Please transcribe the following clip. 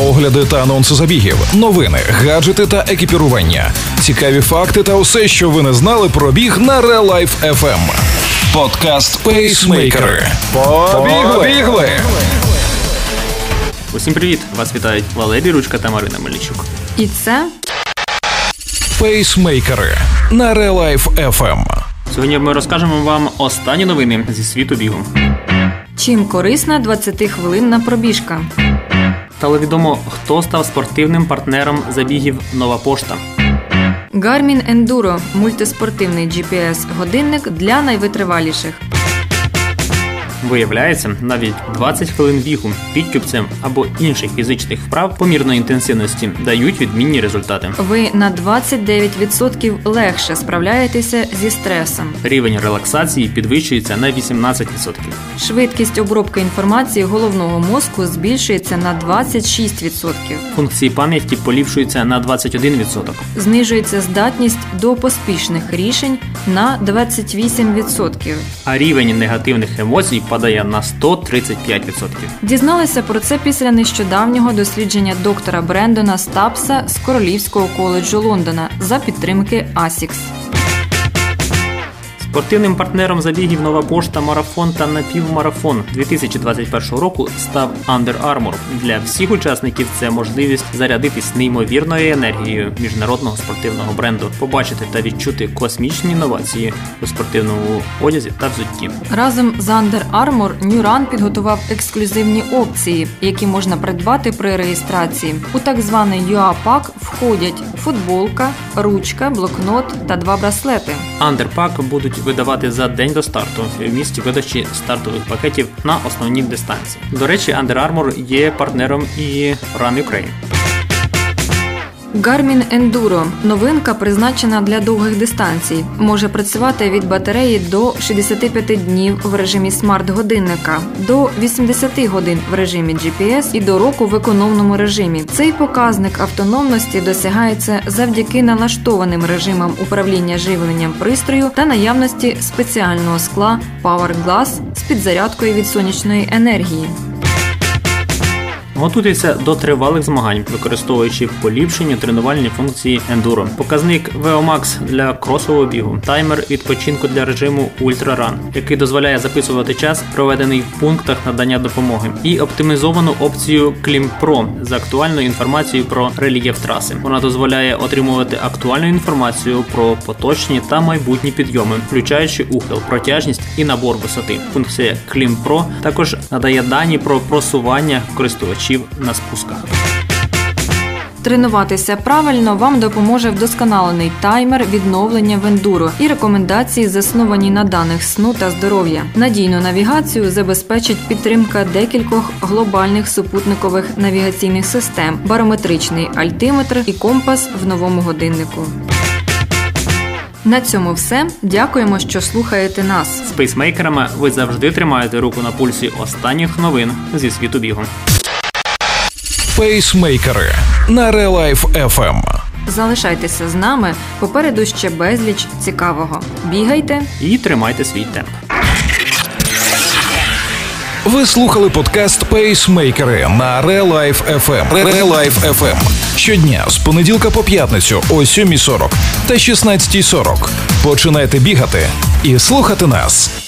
огляди та анонси забігів, новини, гаджети та екіпірування, цікаві факти та усе, що ви не знали про біг на Real Life FM. Подкаст Пейсмейкери. Побігли! Усім привіт! Вас вітають Валерій Ручка та Марина Мельничук. І це Пейсмейкери на Real Life FM. Сьогодні ми розкажемо вам останні новини зі світу бігу. чим корисна 20-хвилинна пробіжка. Стало відомо, хто став спортивним партнером забігів Нова пошта. Garmin Enduro – мультиспортивний GPS-годинник для найвитриваліших. Виявляється, навіть 20 хвилин бігу підкюпцем або інших фізичних вправ помірної інтенсивності дають відмінні результати. Ви на 29% легше справляєтеся зі стресом. Рівень релаксації підвищується на 18%. Швидкість обробки інформації головного мозку збільшується на 26%. Функції пам'яті поліпшуються на 21%. Знижується здатність до поспішних рішень на 28%. А рівень негативних емоцій падає на 135%. Дізналися про це після нещодавнього дослідження доктора Брендона Стапса з Королівського коледжу Лондона за підтримки ASICS. Спортивним партнером забігів Нова пошта марафон та напівмарафон 2021 року став Under Armour. Для всіх учасників це можливість зарядитись неймовірною енергією міжнародного спортивного бренду, побачити та відчути космічні інновації у спортивному одязі та взутті. Разом з Under Armour New Run підготував ексклюзивні опції, які можна придбати при реєстрації. У так званий UA Pack входять футболка, ручка, блокнот та два браслети. Андерпак будуть видавати за день до старту в місті видачі стартових пакетів на основній дистанції. До речі, Under Armour є партнером і Run Ukraine. Garmin Enduro – новинка, призначена для довгих дистанцій. Може працювати від батареї до 65 днів в режимі смарт-годинника, до 80 годин в режимі GPS і до року в економному режимі. Цей показник автономності досягається завдяки налаштованим режимам управління живленням пристрою та наявності спеціального скла Power Glass з підзарядкою від сонячної енергії. Готуйтеся до тривалих змагань, використовуючи поліпшені тренувальні функції ендуро. Показник VO-Max для кросового бігу, таймер відпочинку для режиму Ultra Run, який дозволяє записувати час, проведений в пунктах надання допомоги, і оптимізовану опцію Pro з актуальною інформацією про рельєф траси. Вона дозволяє отримувати актуальну інформацію про поточні та майбутні підйоми, включаючи ухил, протяжність і набор висоти. Функція Pro також надає дані про просування користувачів на спусках. Тренуватися правильно вам допоможе вдосконалений таймер відновлення в Enduro і рекомендації, засновані на даних сну та здоров'я. Надійну навігацію забезпечить підтримка декількох глобальних супутникових навігаційних систем, барометричний альтиметр і компас в новому годиннику. На цьому все. Дякуємо, що слухаєте нас. З пейсмейкерами ви завжди тримаєте руку на пульсі останніх новин зі світу бігу. Пейсмейкери на Real Life FM. Залишайтеся з нами. Попереду ще безліч цікавого. Бігайте. І тримайте свій темп. Ви слухали подкаст Пейсмейкери на Real Life FM. Real Life FM. Щодня з понеділка по п'ятницю о 7.40 та 16.40. Починайте бігати і слухати нас.